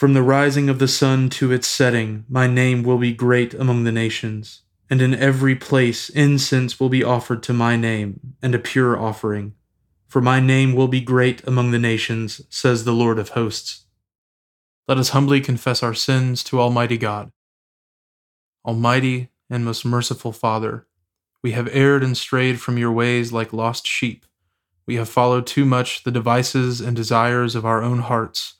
From the rising of the sun to its setting, my name will be great among the nations, and in every place incense will be offered to my name, and a pure offering. For my name will be great among the nations, says the Lord of hosts. Let us humbly confess our sins to Almighty God. Almighty and most merciful Father, we have erred and strayed from your ways like lost sheep. We have followed too much the devices and desires of our own hearts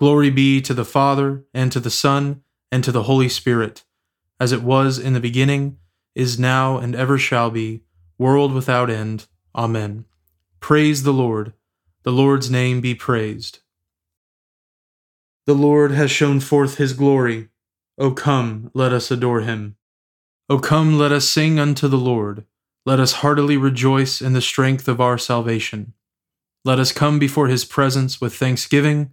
Glory be to the Father, and to the Son, and to the Holy Spirit, as it was in the beginning, is now, and ever shall be, world without end. Amen. Praise the Lord. The Lord's name be praised. The Lord has shown forth his glory. O come, let us adore him. O come, let us sing unto the Lord. Let us heartily rejoice in the strength of our salvation. Let us come before his presence with thanksgiving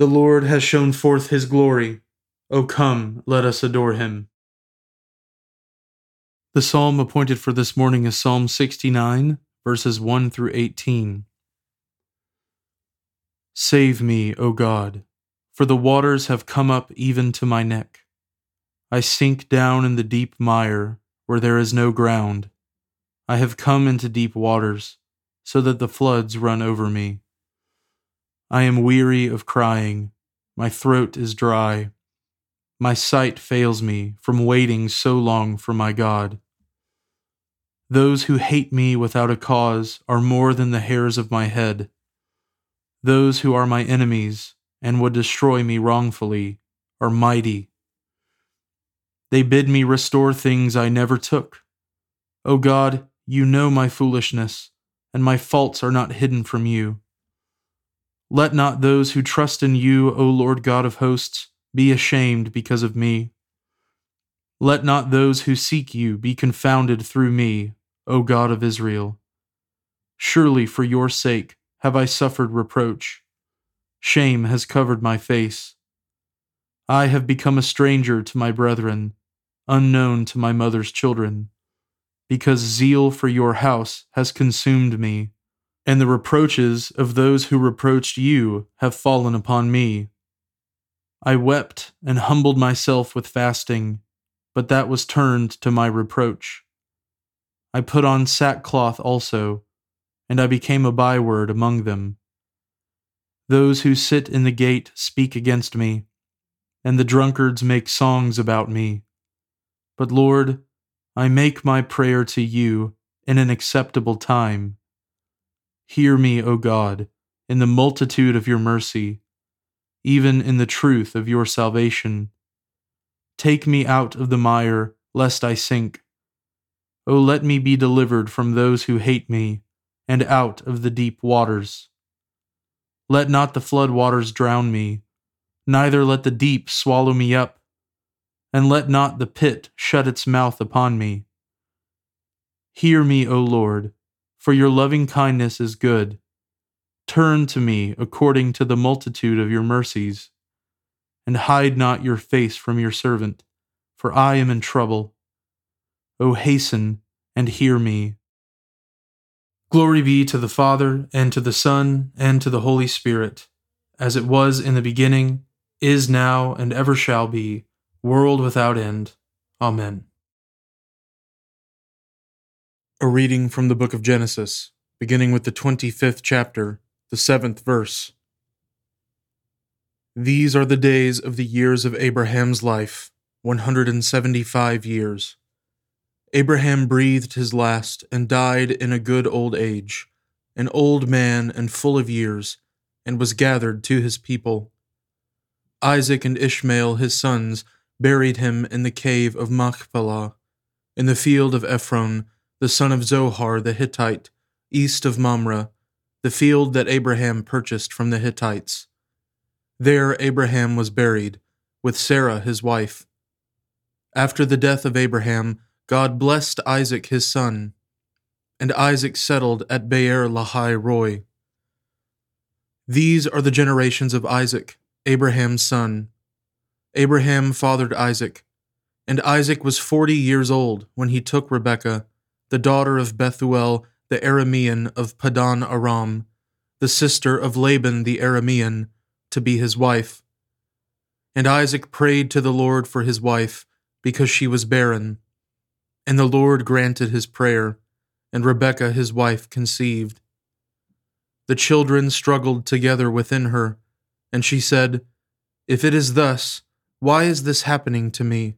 The Lord has shown forth his glory. O come, let us adore him. The psalm appointed for this morning is Psalm 69, verses 1 through 18. Save me, O God, for the waters have come up even to my neck. I sink down in the deep mire, where there is no ground. I have come into deep waters, so that the floods run over me. I am weary of crying. My throat is dry. My sight fails me from waiting so long for my God. Those who hate me without a cause are more than the hairs of my head. Those who are my enemies and would destroy me wrongfully are mighty. They bid me restore things I never took. O God, you know my foolishness, and my faults are not hidden from you. Let not those who trust in you, O Lord God of hosts, be ashamed because of me. Let not those who seek you be confounded through me, O God of Israel. Surely for your sake have I suffered reproach. Shame has covered my face. I have become a stranger to my brethren, unknown to my mother's children, because zeal for your house has consumed me and the reproaches of those who reproached you have fallen upon me. I wept and humbled myself with fasting, but that was turned to my reproach. I put on sackcloth also, and I became a byword among them. Those who sit in the gate speak against me, and the drunkards make songs about me. But Lord, I make my prayer to you in an acceptable time. Hear me, O God, in the multitude of your mercy, even in the truth of your salvation. Take me out of the mire, lest I sink, O let me be delivered from those who hate me, and out of the deep waters. Let not the flood waters drown me, neither let the deep swallow me up, and let not the pit shut its mouth upon me. Hear me, O Lord, for your loving kindness is good. Turn to me according to the multitude of your mercies, and hide not your face from your servant, for I am in trouble. O hasten and hear me. Glory be to the Father, and to the Son, and to the Holy Spirit, as it was in the beginning, is now, and ever shall be, world without end. Amen. A reading from the book of Genesis, beginning with the 25th chapter, the seventh verse. These are the days of the years of Abraham's life, 175 years. Abraham breathed his last and died in a good old age, an old man and full of years, and was gathered to his people. Isaac and Ishmael, his sons, buried him in the cave of Machpelah, in the field of Ephron, the son of Zohar the Hittite, east of Mamre, the field that Abraham purchased from the Hittites. There Abraham was buried, with Sarah his wife. After the death of Abraham, God blessed Isaac his son, and Isaac settled at Beer Lahai Roi. These are the generations of Isaac, Abraham's son. Abraham fathered Isaac, and Isaac was forty years old when he took Rebekah, the daughter of Bethuel the Aramean of Padan Aram, the sister of Laban the Aramean, to be his wife. And Isaac prayed to the Lord for his wife, because she was barren. And the Lord granted his prayer, and Rebekah his wife conceived. The children struggled together within her, and she said, If it is thus, why is this happening to me?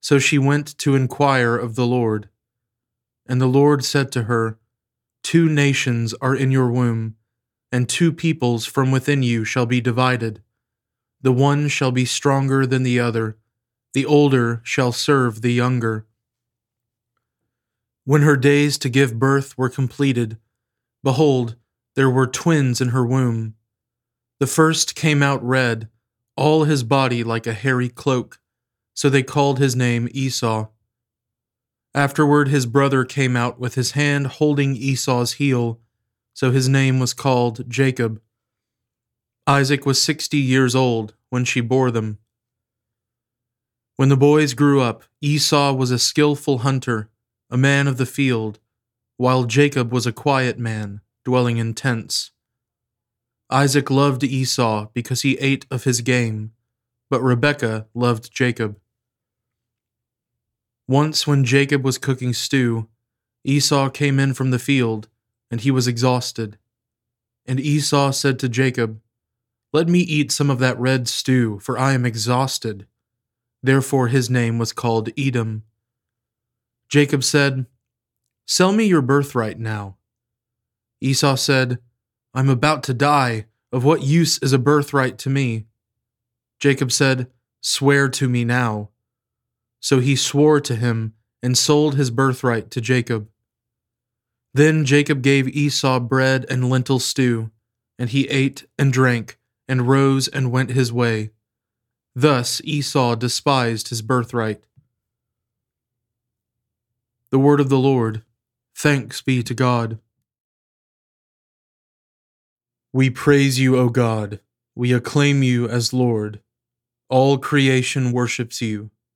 So she went to inquire of the Lord. And the Lord said to her, Two nations are in your womb, and two peoples from within you shall be divided. The one shall be stronger than the other, the older shall serve the younger. When her days to give birth were completed, behold, there were twins in her womb. The first came out red, all his body like a hairy cloak, so they called his name Esau. Afterward, his brother came out with his hand holding Esau's heel, so his name was called Jacob. Isaac was sixty years old when she bore them. When the boys grew up, Esau was a skilful hunter a man of the field, while Jacob was a quiet man, dwelling in tents. Isaac loved Esau because he ate of his game, but Rebekah loved Jacob. Once, when Jacob was cooking stew, Esau came in from the field, and he was exhausted. And Esau said to Jacob, Let me eat some of that red stew, for I am exhausted. Therefore his name was called Edom. Jacob said, Sell me your birthright now. Esau said, I'm about to die. Of what use is a birthright to me? Jacob said, Swear to me now. So he swore to him and sold his birthright to Jacob. Then Jacob gave Esau bread and lentil stew, and he ate and drank, and rose and went his way. Thus Esau despised his birthright. The word of the Lord. Thanks be to God. We praise you, O God. We acclaim you as Lord. All creation worships you,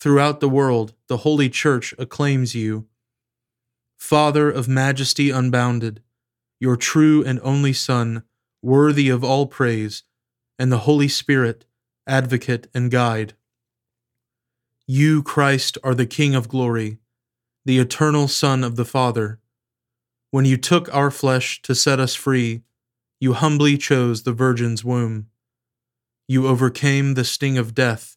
Throughout the world, the Holy Church acclaims you. Father of majesty unbounded, your true and only Son, worthy of all praise, and the Holy Spirit, advocate and guide. You, Christ, are the King of glory the eternal Son of the Father. When you took our flesh to set us free, you humbly chose the Virgin's womb. You overcame the sting of death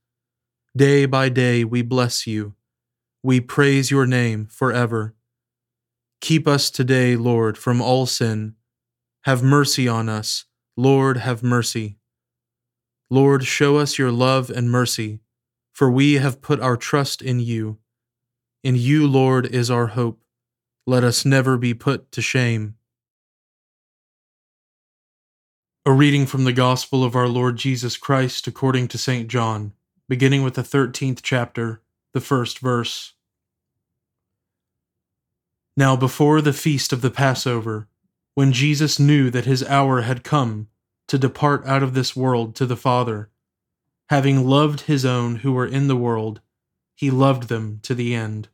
Day by day we bless you. We praise your name forever. Keep us today, Lord, from all sin. Have mercy on us. Lord, have mercy. Lord, show us your love and mercy, for we have put our trust in you. In you, Lord, is our hope. Let us never be put to shame. A reading from the Gospel of our Lord Jesus Christ according to St. John, beginning with the 13th chapter, the first verse. Now, before the feast of the Passover, when Jesus knew that his hour had come to depart out of this world to the Father, having loved his own who were in the world, he loved them to the end.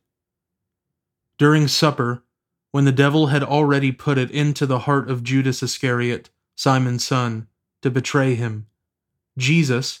During supper, when the devil had already put it into the heart of Judas Iscariot, Simon's son, to betray him, Jesus,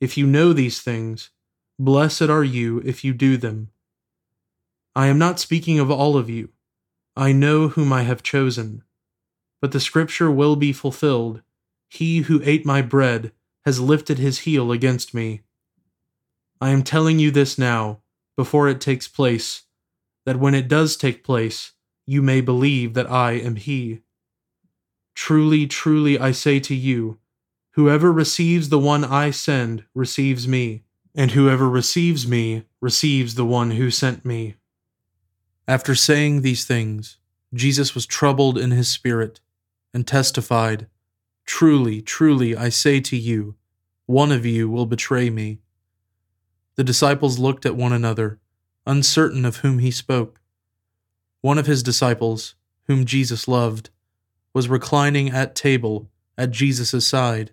If you know these things, blessed are you if you do them. I am not speaking of all of you. I know whom I have chosen. But the scripture will be fulfilled He who ate my bread has lifted his heel against me. I am telling you this now, before it takes place, that when it does take place, you may believe that I am He. Truly, truly, I say to you, whoever receives the one I send receives me, and whoever receives me receives the one who sent me. After saying these things, Jesus was troubled in his spirit, and testified, Truly, truly, I say to you, one of you will betray me. The disciples looked at one another, uncertain of whom he spoke. One of his disciples, whom Jesus loved, was reclining at table at Jesus' side.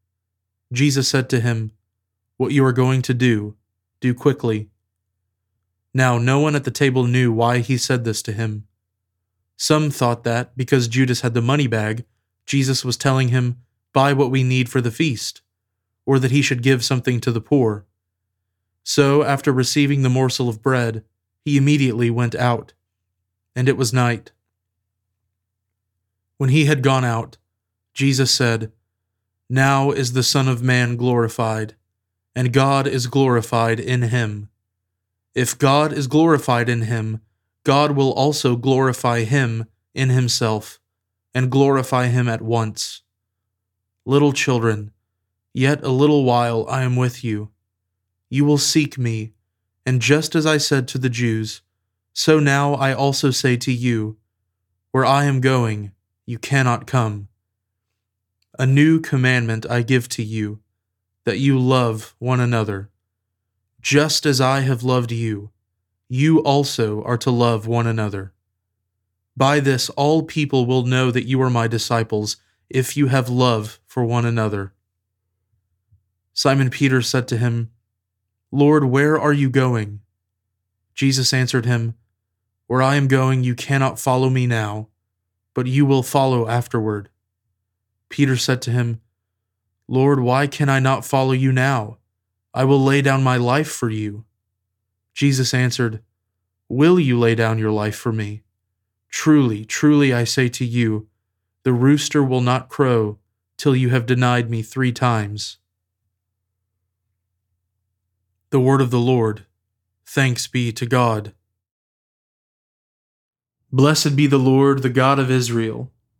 Jesus said to him, What you are going to do, do quickly. Now, no one at the table knew why he said this to him. Some thought that, because Judas had the money bag, Jesus was telling him, Buy what we need for the feast, or that he should give something to the poor. So, after receiving the morsel of bread, he immediately went out. And it was night. When he had gone out, Jesus said, Now is the Son of Man glorified, and God is glorified in him. If God is glorified in him, God will also glorify him in himself, and glorify him at once. Little children, yet a little while I am with you. You will seek me, and just as I said to the Jews, so now I also say to you, Where I am going, you cannot come. A new commandment I give to you, that you love one another. Just as I have loved you, you also are to love one another. By this all people will know that you are my disciples, if you have love for one another. Simon Peter said to him, Lord, where are you going? Jesus answered him, Where I am going, you cannot follow me now, but you will follow afterward. Peter said to him, Lord, why can I not follow you now? I will lay down my life for you. Jesus answered, Will you lay down your life for me? Truly, truly, I say to you, the rooster will not crow till you have denied me three times. The Word of the Lord. Thanks be to God. Blessed be the Lord, the God of Israel.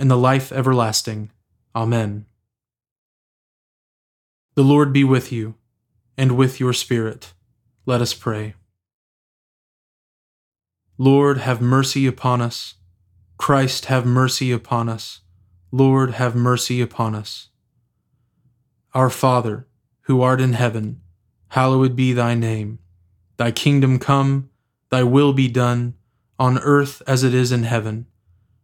and the life everlasting. Amen. The Lord be with you, and with your spirit. Let us pray. Lord, have mercy upon us. Christ, have mercy upon us. Lord, have mercy upon us. Our Father, who art in heaven, hallowed be thy name. Thy kingdom come, thy will be done on earth as it is in heaven.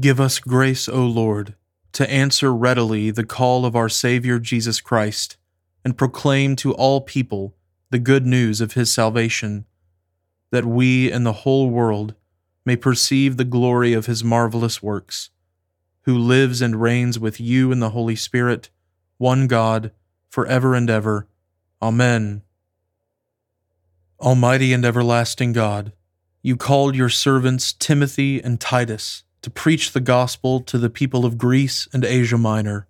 Give us grace, O Lord, to answer readily the call of our Savior Jesus Christ, and proclaim to all people the good news of his salvation, that we and the whole world may perceive the glory of his marvelous works, who lives and reigns with you in the Holy Spirit, one God, for ever and ever. Amen. Almighty and everlasting God, you called your servants Timothy and Titus to preach the gospel to the people of Greece and Asia Minor.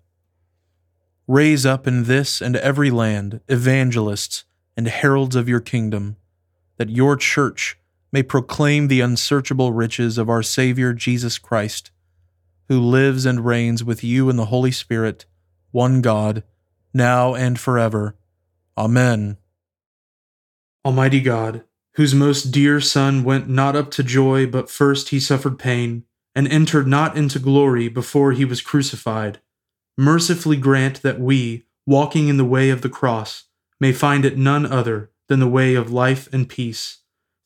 Raise up in this and every land evangelists and heralds of your kingdom, that your church may proclaim the unsearchable riches of our Savior Jesus Christ, who lives and reigns with you in the Holy Spirit, one God, now and forever. Amen. Almighty God, whose most dear Son went not up to joy, but first he suffered pain, and entered not into glory before he was crucified, mercifully grant that we, walking in the way of the cross, may find it none other than the way of life and peace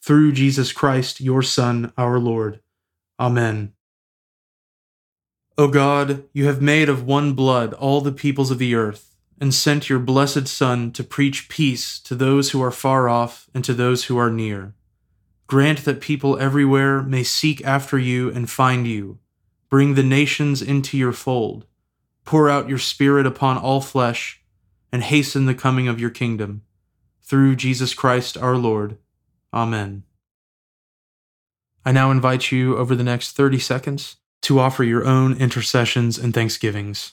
through Jesus Christ, your Son, our Lord. Amen. O God, you have made of one blood all the peoples of the earth, and sent your blessed Son to preach peace to those who are far off and to those who are near. Grant that people everywhere may seek after you and find you. Bring the nations into your fold. Pour out your Spirit upon all flesh, and hasten the coming of your kingdom. Through Jesus Christ our Lord. Amen. I now invite you over the next 30 seconds to offer your own intercessions and thanksgivings.